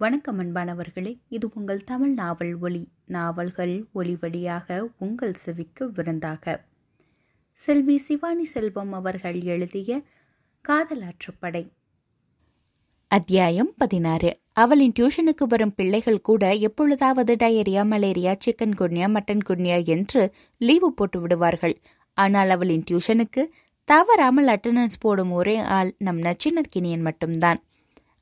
வணக்கம் அன்பானவர்களே இது உங்கள் தமிழ் நாவல் ஒளி நாவல்கள் ஒளி வழியாக உங்கள் செவிக்கு விருந்தாக. செல்வி சிவானி செல்வம் அவர்கள் எழுதிய காதலாற்றுப்படை அத்தியாயம் பதினாறு. அவளின் டியூஷனுக்கு வரும் பிள்ளைகள் கூட எப்பொழுதாவது diarrhoea malaria chikungunya mutton குன்யா என்று லீவு போட்டு விடுவார்கள். ஆனால் அவளின் டியூஷனுக்கு தவறாமல் அட்டண்டன்ஸ் போடும் ஒரே ஆள் நம் நச்சினர்கினியன் மட்டும்தான்.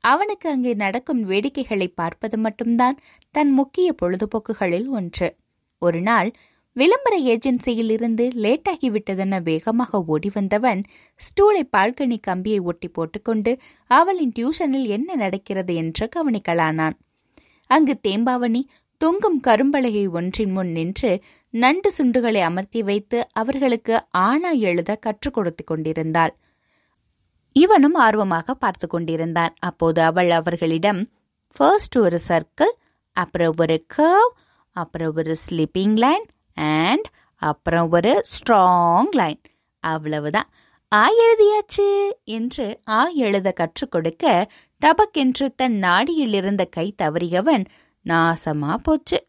அவனுக்கு அங்கே நடக்கும் வேடிக்கைகளை பார்ப்பது மட்டும்தான் தன் முக்கிய பொழுதுபோக்குகளில் ஒன்று. ஒரு நாள் விளம்பர ஏஜென்சியில் இருந்து லேட்டாகிவிட்டதென வேகமாக ஓடி வந்தவன் ஸ்டூலை பால்கனி கம்பியை ஒட்டி போட்டுக்கொண்டு அவளின் டியூஷனில் என்ன நடக்கிறது என்று கவனிக்கலானான். அங்கு தேம்பாவணி தொங்கும் கரும்பலகை ஒன்றின் முன் நின்று நண்டு சுண்டுகளை அமர்த்தி வைத்து அவர்களுக்கு ஆனா எழுத கற்றுக் கொடுத்து கொண்டிருந்தாள். இவனும் ஆர்வமாக பார்த்து கொண்டிருந்தான். அப்போது அவள் அவர்களிடம் ஃபர்ஸ்ட் ஒரு சர்க்கிள் அப்புறம் ஒரு கர்வ் அப்புறம் ஒரு ஸ்லிப்பிங் லைன் அண்ட் அப்புறம் ஒரு ஸ்ட்ராங் லைன் அவ்வளவுதான். ஆ எழுதியாச்சு? என்று ஆ எழுத கற்றுக் கொடுக்க டபக்கென்று தன் நாடியில் இருந்த கை தவறியவன் நாசமா போச்சு.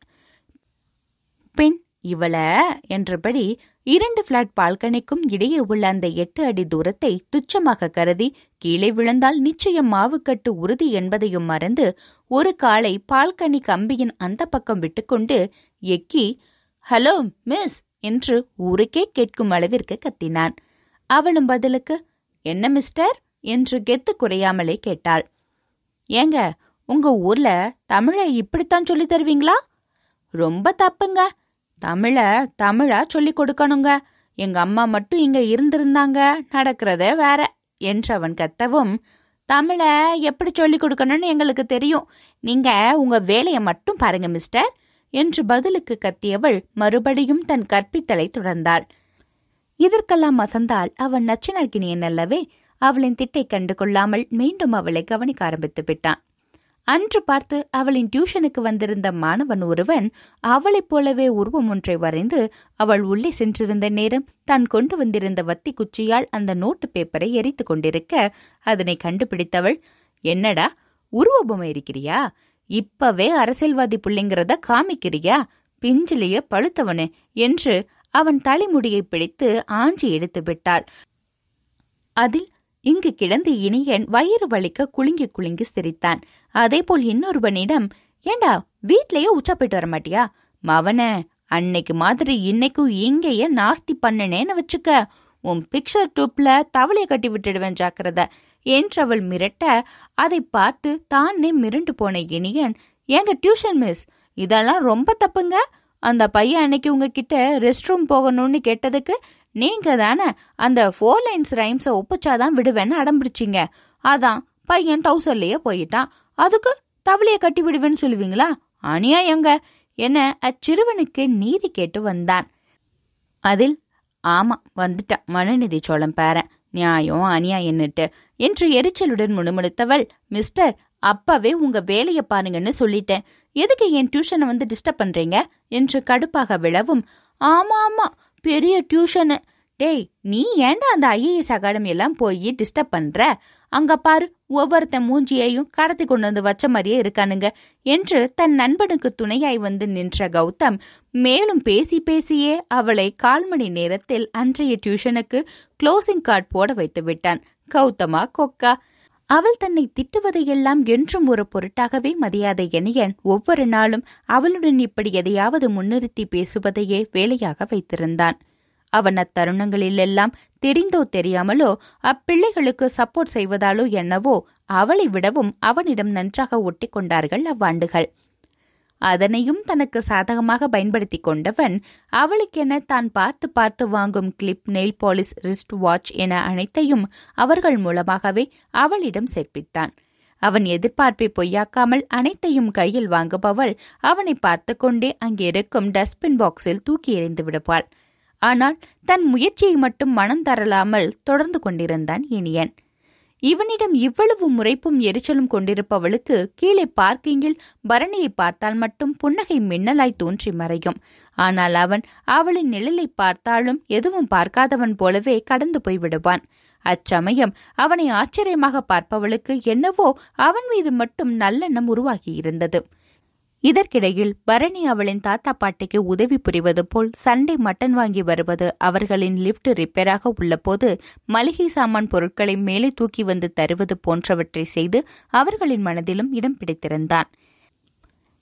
பின் இவள? என்றபடி இரண்டு பிளாட் பால்கனிக்கும் இடையே உள்ள அந்த எட்டு அடி தூரத்தை துச்சமாக கருதி கீழே விழுந்தால் நிச்சயம் மாவுக்கட்டு உறுதி என்பதையும் மறந்து ஒரு காலை பால்கனி கம்பியின் அந்த பக்கம் விட்டுக்கொண்டு எக்கி ஹலோ மிஸ் என்று ஊருக்கே கேட்கும் அளவிற்கு கத்தினான். அவளும் பதிலுக்கு என்ன மிஸ்டர்? என்று கெத்து குறையாமலே கேட்டாள். ஏங்க உங்க ஊர்ல தமிழை இப்படித்தான் சொல்லி தருவீங்களா? ரொம்ப தப்புங்க. தமிழ தமிழா சொல்லிக் கொடுக்கணுங்க. எங்க அம்மா மட்டும் இங்க இருந்திருந்தாங்க நடக்கிறதே வேற என்று அவன் கத்தவும் தமிழ எப்படி சொல்லிக் கொடுக்கணும்னு எங்களுக்கு தெரியும். நீங்க உங்க வேலையை மட்டும் பாருங்க மிஸ்டர் என்று பதிலுக்கு கத்தியவள் மறுபடியும் தன் கற்பித்தலை தொடர்ந்தாள். இதற்கெல்லாம் அசந்தால் அவன் நச்சினர்கினியன் அல்லவே அவளின் திட்டை கண்டு கொள்ளாமல் மீண்டும் அவளை கவனிக்க ஆரம்பித்து விட்டான் அன்று பார்த்து அவளின் டியூஷனுக்கு வந்திருந்த மாணவன் ஒருவன் அவளைப் போலவே உருவம் ஒன்றை வரைந்து அவள் உள்ளே சென்றிருந்த நேரம் தான் கொண்டு வந்திருந்த வத்தி குச்சியால் அந்த நோட்டு பேப்பரை எரித்து கொண்டிருக்க அதனை கண்டுபிடித்தவள் என்னடா உருவபொம்மை இருக்கிறியா இப்பவே அரசியல்வாதி பிள்ளைங்கிறத காமிக்கிறியா? பிஞ்சிலேயே பழுத்தவனு என்று அவன் தலைமுடியை பிடித்து ஆஞ்சி எடுத்து விட்டாள். அதில் இங்கு கிடந்து இனியன் வயிறு வலிக்க குலுங்கி குலுங்கி சிரித்தான். அதேபோல் இன்னொருவனிடம் ஏண்டா வீட்லயே உச்சா போயிட்டு வர மாட்டியா? மவன அன்னைக்கு மாதிரி இன்னைக்கும் இங்கேயே நாஸ்தி பண்ணனேன்னு வச்சுக்க. உன் பிக்சர் டூப்ல தவளைய கட்டி விட்டுடுவேன் ஜாக்கிரத என்றவள் மிரட்ட அதை பார்த்து தானே மிரண்டு போன இனியன் ஏங்க டியூஷன் மிஸ் இதெல்லாம் ரொம்ப தப்புங்க. அந்த பையன் அன்னைக்கு உங்ககிட்ட ரெஸ்ட் ரூம் போகணும்னு கேட்டதுக்கு நீங்க தானே அந்த ஃபோர் லைன்ஸ் ரைம்ஸை ஒப்பிச்சாதான் விடுவேன்னு அடம்பிடிச்சிங்க. அதான் பையன் டவுசர்லயே போயிட்டான். அதுக்கு தவளைய கட்டி விடுவேன்னு சொல்லுவீங்களா? அநியாயங்க என அச்சிறுவனுக்கு நீதி கேட்டு வந்தான். அதில் ஆமா வந்துட்டான் மனுநிதி சோழம் பேரன் நியாயம் அநியாயன்னுட்டு என்று எரிச்சலுடன் முணுமுணுத்தவள் மிஸ்டர் அப்பவே உங்க வேலைய பாருங்கன்னு சொல்லிட்டேன். எதுக்கு என் டியூஷனை வந்து டிஸ்டர்ப் பண்றீங்க? என்று கடுப்பாக விழவும் ஆமா ஆமா பெரிய டியூஷனு. டேய் நீ ஏண்டா அந்த ஐஏஎஸ் அகாடமி எல்லாம் போய் டிஸ்டர்ப் பண்ற? அங்க பாரு ஒவ்வொருத்தன் மூஞ்சியையும் கடத்தி கொண்டு வந்து வச்ச மாதிரியே இருக்கானுங்க. என்று தன் நண்பனுக்கு துணையாய் வந்து நின்ற கௌதம் மேலும் பேசி பேசியே அவளை கால் மணி நேரத்தில் அன்றைய டியூஷனுக்கு க்ளோசிங் கார்டு போட வைத்து விட்டான். கௌதமா கொக்கா அவள் தன்னை திட்டுவதையெல்லாம் என்றும் ஒரு பொருட்டாகவே மதியாத எனியன். ஒவ்வொரு நாளும் அவளுடன் இப்படி எதையாவது முன்னிறுத்தி பேசுவதையே வேலையாக வைத்திருந்தான். அவன் அத்தருணங்களிலெல்லாம் தெரிந்தோ தெரியாமலோ அப்பிள்ளைகளுக்கு சப்போர்ட் செய்வதாலோ என்னவோ அவளை விடவும் அவனிடம் நன்றாக ஒட்டி கொண்டார்கள் அவ்வாண்டுகள். அதனையும் தனக்கு சாதகமாக பயன்படுத்தி கொண்டவன் அவளுக்கென தான் பார்த்து பார்த்து வாங்கும் clip nail polish wrist watch என அனைத்தையும் அவர்கள் மூலமாகவே அவளிடம் சேர்ப்பித்தான். அவன் எதிர்பார்ப்பை பொய்யாக்காமல் அனைத்தையும் கையில் வாங்குபவள் அவனை பார்த்து கொண்டே அங்கிருக்கும் டஸ்ட்பின் பாக்ஸில் தூக்கி எறிந்து விடுவாள். ஆனால் தன் முயற்சியை மட்டும் மனம் தரலாமல் தொடர்ந்து கொண்டிருந்தான் இனியன். இவனிடம் இவ்வளவு முறைப்பும் எரிச்சலும் கொண்டிருப்பவளுக்கு கீழே பார்க்கிங்கில் பரணியை பார்த்தால் மட்டும் புன்னகை மின்னலாய் தோன்றி மறையும். ஆனால் அவன் அவளின் நிழலை பார்த்தாலும் எதுவும் பார்க்காதவன் போலவே கடந்து போய் விடுவான். அச்சமயம் அவனை ஆச்சரியமாக பார்ப்பவளுக்கு என்னவோ அவன் மீது மட்டும் நல்லெண்ணம் உருவாகியிருந்தது. இதற்கிடையில் பரணி அவளின் தாத்தா பாட்டிக்கு உதவி புரிவது போல் சண்டை மட்டன் வாங்கி வருவது அவர்களின் லிப்ட் ரிப்பேராக உள்ளபோது மளிகை சாமான் பொருட்களை மேலே தூக்கி வந்து தருவது போன்றவற்றை செய்து அவர்களின் மனதிலும் இடம் பிடித்திருந்தான்.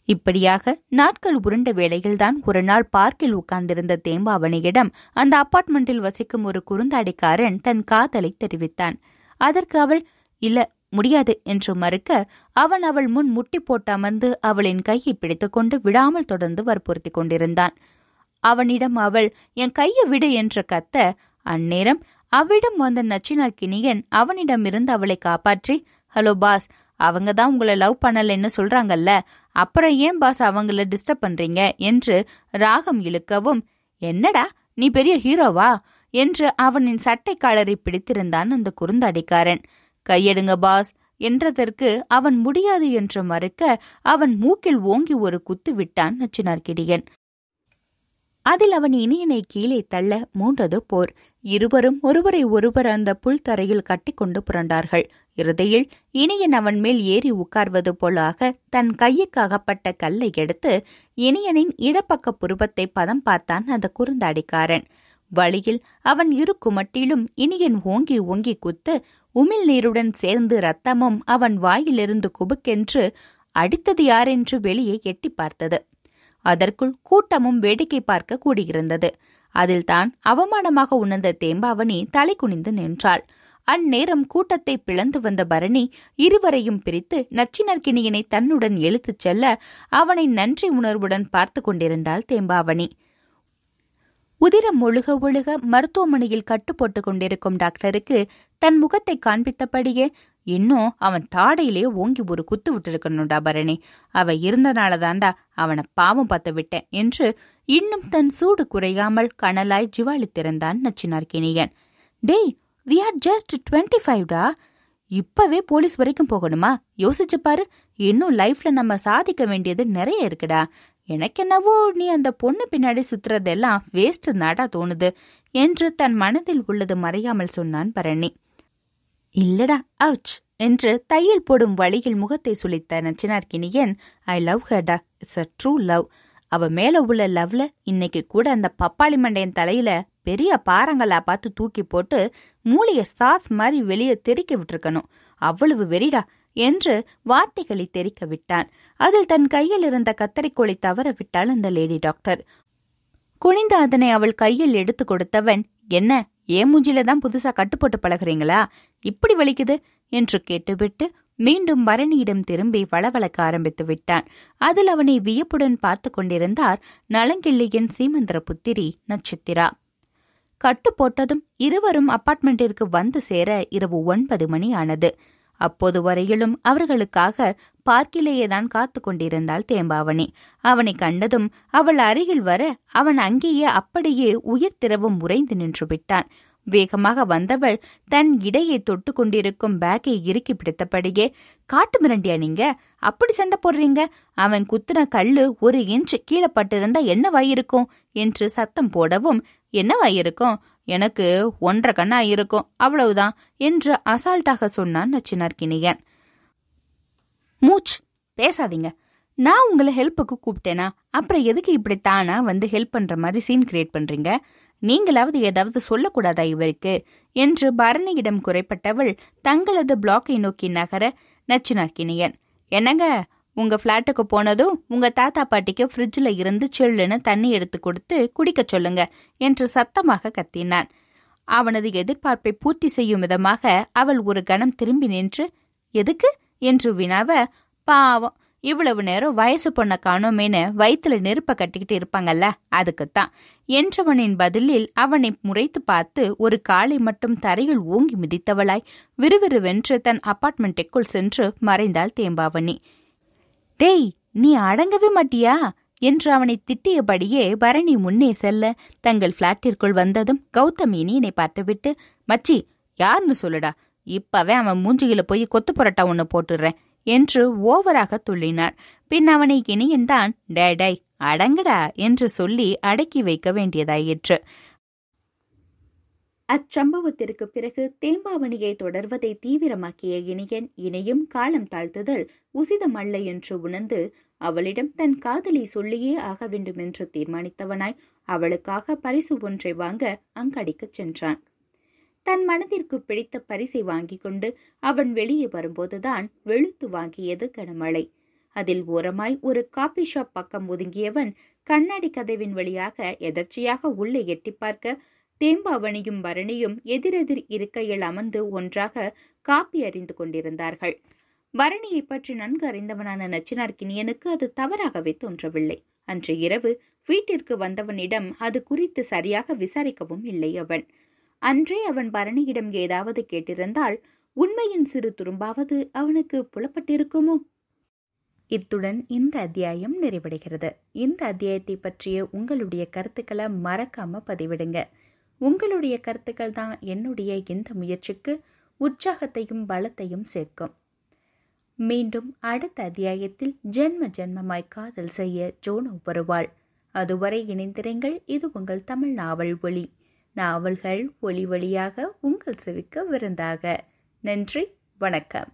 இப்படியாக நாட்கள் உருண்ட வேளையில்தான் ஒரு நாள் பார்க்கில் உட்கார்ந்திருந்த தேம்பாவணியிடம் அந்த அப்பார்ட்மெண்டில் வசிக்கும் ஒரு குறுந்தாடிக்காரன் தன் காதலை தெரிவித்தான். அதற்கு அவள் இல்ல முடியாது என்று மறுக்க அவன் அவள் முன் முட்டி போட்டு அமர்ந்து அவளின் கையை பிடித்துக்கொண்டு விடாமல் தொடர்ந்து வற்புறுத்திக் கொண்டிருந்தான். அவனிடம் அவள் என் கையை விடு என்று கத்த அந்நேரம் அவ்விடம் வந்த நச்சினார் கிணியன் அவனிடமிருந்து அவளை காப்பாற்றி ஹலோ பாஸ் அவங்க தான் உங்களை லவ் பண்ணலன்னு சொல்றாங்கல்ல அப்புறம் ஏன் பாஸ் அவங்கள டிஸ்டர்ப் பண்றீங்க? என்று ராகம் இழுக்கவும் என்னடா நீ பெரிய ஹீரோவா? என்று அவனின் சட்டை காலரை பிடித்திருந்தான் அந்த குறுந்தடிக்காரன். கையெடுங்க பாஸ் என்றதற்கு அவன் முடியாது என்று மறுக்க அவன் மூக்கில் ஓங்கி ஒரு குத்து விட்டான் நச்சினார்கிடியன் அதில் அவன் இனியனை கீழே தள்ள மூன்றது போர். இருவரும் ஒருவரை ஒருவர் அந்த புல் தரையில் கட்டிக்கொண்டு புரண்டார்கள். இறுதியில் இனியன் அவன் மேல் ஏறி உட்கார்வது போலாக தன் கையுக்கு அகப்பட்ட கல்லை எடுத்து இனியனின் இடப்பக்க புருவத்தை பதம் பார்த்தான் அந்த குறுந்தாடிக்காரன். வழியில் அவன் இரு குமட்டிலும் இனியன் ஓங்கி ஓங்கி குத்து உமிழ் நீருடன் சேர்ந்து ரத்தமும் அவன் வாயிலிருந்து குபுக்கென்று அடித்தது யாரென்று வெளியே எட்டி பார்த்தது. அதற்குள் கூட்டமும் வேடிக்கை பார்க்க கூடியிருந்தது. அதில்தான் அவமானமாக உணர்ந்த தேம்பாவணி தலை குனிந்து நின்றாள். அந்நேரம் கூட்டத்தை பிளந்து வந்த பரணி இருவரையும் பிரித்து நச்சினர்கிணியனை தன்னுடன் இழுத்துச் செல்ல அவனை நன்றி உணர்வுடன் பார்த்து கொண்டிருந்தாள் தேம்பாவணி. உதிரம் ஒழுக ஒழுக மருத்துவமனையில் கட்டு போட்டு கொண்டிருக்கும் டாக்டருக்கு தன் முகத்தை காண்பித்தபடியே இன்னும் அவன் தாடையிலே ஓங்கி ஒரு குத்து விட்டிருக்கணும்டா பரணி. அவ இருந்தனால தாண்டா அவனை பாவம் பார்த்து விட்டேன் என்று இன்னும் தன் சூடு குறையாமல் கனலாய் ஜிவாளித்திருந்தான் நச்சினார்கினியன் டேய் வி ஆர் ஜஸ்ட் டுவெண்ட்டி ஃபைவ்டா இப்பவே போலீஸ் வரைக்கும் போகணுமா? யோசிச்சு பாரு இன்னும் லைஃப்ல நம்ம சாதிக்க வேண்டியது நிறைய இருக்குடா. எனக்கென்னவோ நீ அந்த பொண்ணு பின்னாடி சுத்துறதெல்லாம் வேஸ்ட் நாடா தோணுது என்று தன் மனதில் உள்ளது மறையாமல் சொன்னான் பரணி. இல்லடா அவுச் என்று தையல் போடும் வழியில் முகத்தை சுளித்த நச்சினார்கினியன் ஐ லவ் ஹர்டா இட்ஸ் அ ட்ரூ லவ். அவ மேல உள்ள லவ்ல இன்னைக்கு கூட அந்த பப்பாளி மண்டையன் தலையில பெரிய பாறங்களா பார்த்து தூக்கி போட்டு மூளைய சாஸ் மாதிரி வெளியே தெறிக்க விட்டுருக்கணும். அவ்வளவு வெறிடா என்று வார்த்தைகளை தெரிக்க விட்டான். அதில் தன் கையில் இருந்த கத்தரிக்கோளை தவற விட்டாள் அந்த லேடி டாக்டர். குனிந்த அதனை அவள் கையில் எடுத்து கொடுத்தவன் என்ன ஏன் மூஞ்சில தான் புதுசா கட்டுப்போட்டு பழகுறீங்களா? இப்படி வலிக்குது? என்று கேட்டுவிட்டு மீண்டும் பரணியிடம் திரும்பி வளவளக்க ஆரம்பித்து விட்டான். அதில் அவனை வியப்புடன் பார்த்து கொண்டிருந்தார் நலங்கிள்ளியின் சீமந்திர புத்திரி நட்சத்திரா. கட்டு போட்டதும் இருவரும் அப்பார்ட்மெண்டிற்கு வந்து சேர இரவு ஒன்பது மணி ஆனது அப்போது வரையிலும் அவர்களுக்காக பார்க்கிலேயேதான் காத்து கொண்டிருந்தாள் தேம்பாவணி. அவனை கண்டதும் அவள் அருகில் வர அவன் அங்கேயே அப்படியே உயிர் திரவம் உறைந்து நின்று விட்டான். வேகமாக வந்தவள் தன் இடையை தொட்டு கொண்டிருக்கும் பேக்கை இறுக்கி பிடித்தபடியே காட்டு மிரண்டியா நீங்க? அப்படி சண்டை போடுறீங்க? அவன் குத்துன கல்லு ஒரு இன்ச் கீழே பட்டிருந்தா என்னவாயிருக்கும்? என்று சத்தம் போடவும் என்னவா இருக்கும்? எனக்கு ஒன்றரை கண்ணா இருக்கும். அவ்வளவுதான் என்று அசால்ட்டாக சொன்னான் நச்சினார்கினியன் மூச் பேசாதீங்க. நான் உங்களை ஹெல்ப்புக்கு கூப்பிட்டேனா? அப்புறம் எதுக்கு இப்படி தானா வந்து ஹெல்ப் பண்ற மாதிரி சீன் கிரியேட் பண்றீங்க? நீங்களாவது ஏதாவது சொல்லக்கூடாதா இவருக்கு? என்று பரணியிடம் குறைப்பட்டவள் தங்களது பிளாக்கை நோக்கி நகர நச்சினார்கினியன் என்னங்க உங்க ஃப்ளாட்டுக்கு போனதும் உங்க தாத்தா பாட்டிக்கு ஃப்ரிட்ஜில் இருந்து சில்லுன்னு தண்ணி எடுத்து கொடுத்து குடிக்க சொல்லுங்க என்று சத்தமாக கத்தினான். அவனது எதிர்பார்ப்பை பூர்த்தி செய்யும் விதமாக அவள் ஒரு கணம் திரும்பி நின்று எதுக்கு? என்று வினாவ பாவம் இவ்வளவு நேரம் வயசு பொண்ண காணோமேனு வயிற்றுல நெருப்ப கட்டிக்கிட்டு இருப்பாங்கல்ல அதுக்குத்தான் என்றவனின் பதிலில் அவனை முறைத்து பார்த்து ஒரு காலை மட்டும் தரையில் ஓங்கி மிதித்தவளாய் விறுவிறுவென்று தன் அப்பார்ட்மெண்ட்டுக்குள் சென்று மறைந்தாள் தேம்பாவணி. டேய் நீ அடங்கவே மாட்டியா? என்று அவனை திட்டியபடியே பரணி முன்னே செல்ல தங்கள் பிளாட்டிற்குள் வந்ததும் கௌதமினி என்னை பார்த்துவிட்டு மச்சி யாருன்னு சொல்லுடா? இப்பவே அவன் மூஞ்சியில போய் கொத்து புரட்டா ஒன்று போட்டுடுறேன் என்று ஓவராக துள்ளினார். பின் அவனை இனியன்தான் டே டை அடங்கடா என்று சொல்லி அடக்கி வைக்க வேண்டியதாயிற்று. அச்சம்பவத்திற்கு பிறகு தேம்பாவணியை தொடர்வதை தீவிரமாக்கிய இனியன் இனியும் காலம் தாழ்த்துதல் உசிதமல்ல என்று உணர்ந்து அவளிடம் தன் காதலை சொல்லியே ஆக வேண்டும் என்று தீர்மானித்தவனாய் அவளுக்காக பரிசு ஒன்றை வாங்க அங்கடிக்குச் சென்றான். தன் மனதிற்கு பிடித்த பரிசை வாங்கிக் கொண்டு அவன் வெளியே வரும்போதுதான் வெளுத்து வாங்கியது கனமழை. அதில் ஓரமாய் ஒரு காபி ஷாப் பக்கம் ஒதுங்கியவன் கண்ணாடி கதவின் வழியாக எதர்ச்சியாக உள்ளே எட்டி பார்க்க தேம்பாவணியும் பரணியும் எதிரெதிர் இருக்கையில் அமர்ந்து ஒன்றாக காப்பி அறிந்து கொண்டிருந்தார்கள். பரணியை பற்றி நன்கு அறிந்தவனான நச்சினார்கினியனுக்கு அது தவறாகவே தோன்றவில்லை. அன்று இரவு வீட்டிற்கு வந்தவனிடம் அது குறித்து சரியாக விசாரிக்கவும் இல்லை அவன். அன்றே அவன் பரணியிடம் ஏதாவது கேட்டிருந்தால் உண்மையின் சிறு துரும்பாவது அவனுக்கு புலப்பட்டிருக்குமோ? இத்துடன் இந்த அத்தியாயம் நிறைவடைகிறது. இந்த அத்தியாயத்தை பற்றிய உங்களுடைய கருத்துக்களை மறக்காம பதிவிடுங்க. உங்களுடைய கருத்துக்கள் தான் என்னுடைய இந்த முயற்சிக்கு உற்சாகத்தையும் பலத்தையும் சேர்க்கும். மீண்டும் அடுத்த அத்தியாயத்தில் ஜென்ம ஜென்மமாய் காதல் செய்ய ஜோனோ வருவாள். அதுவரை இணைந்திருங்கள். இது உங்கள் தமிழ் நாவல் ஒளி நாவல்கள் ஒளி வழியாக உங்கள் செவிக்க விருந்தாக. நன்றி. வணக்கம்.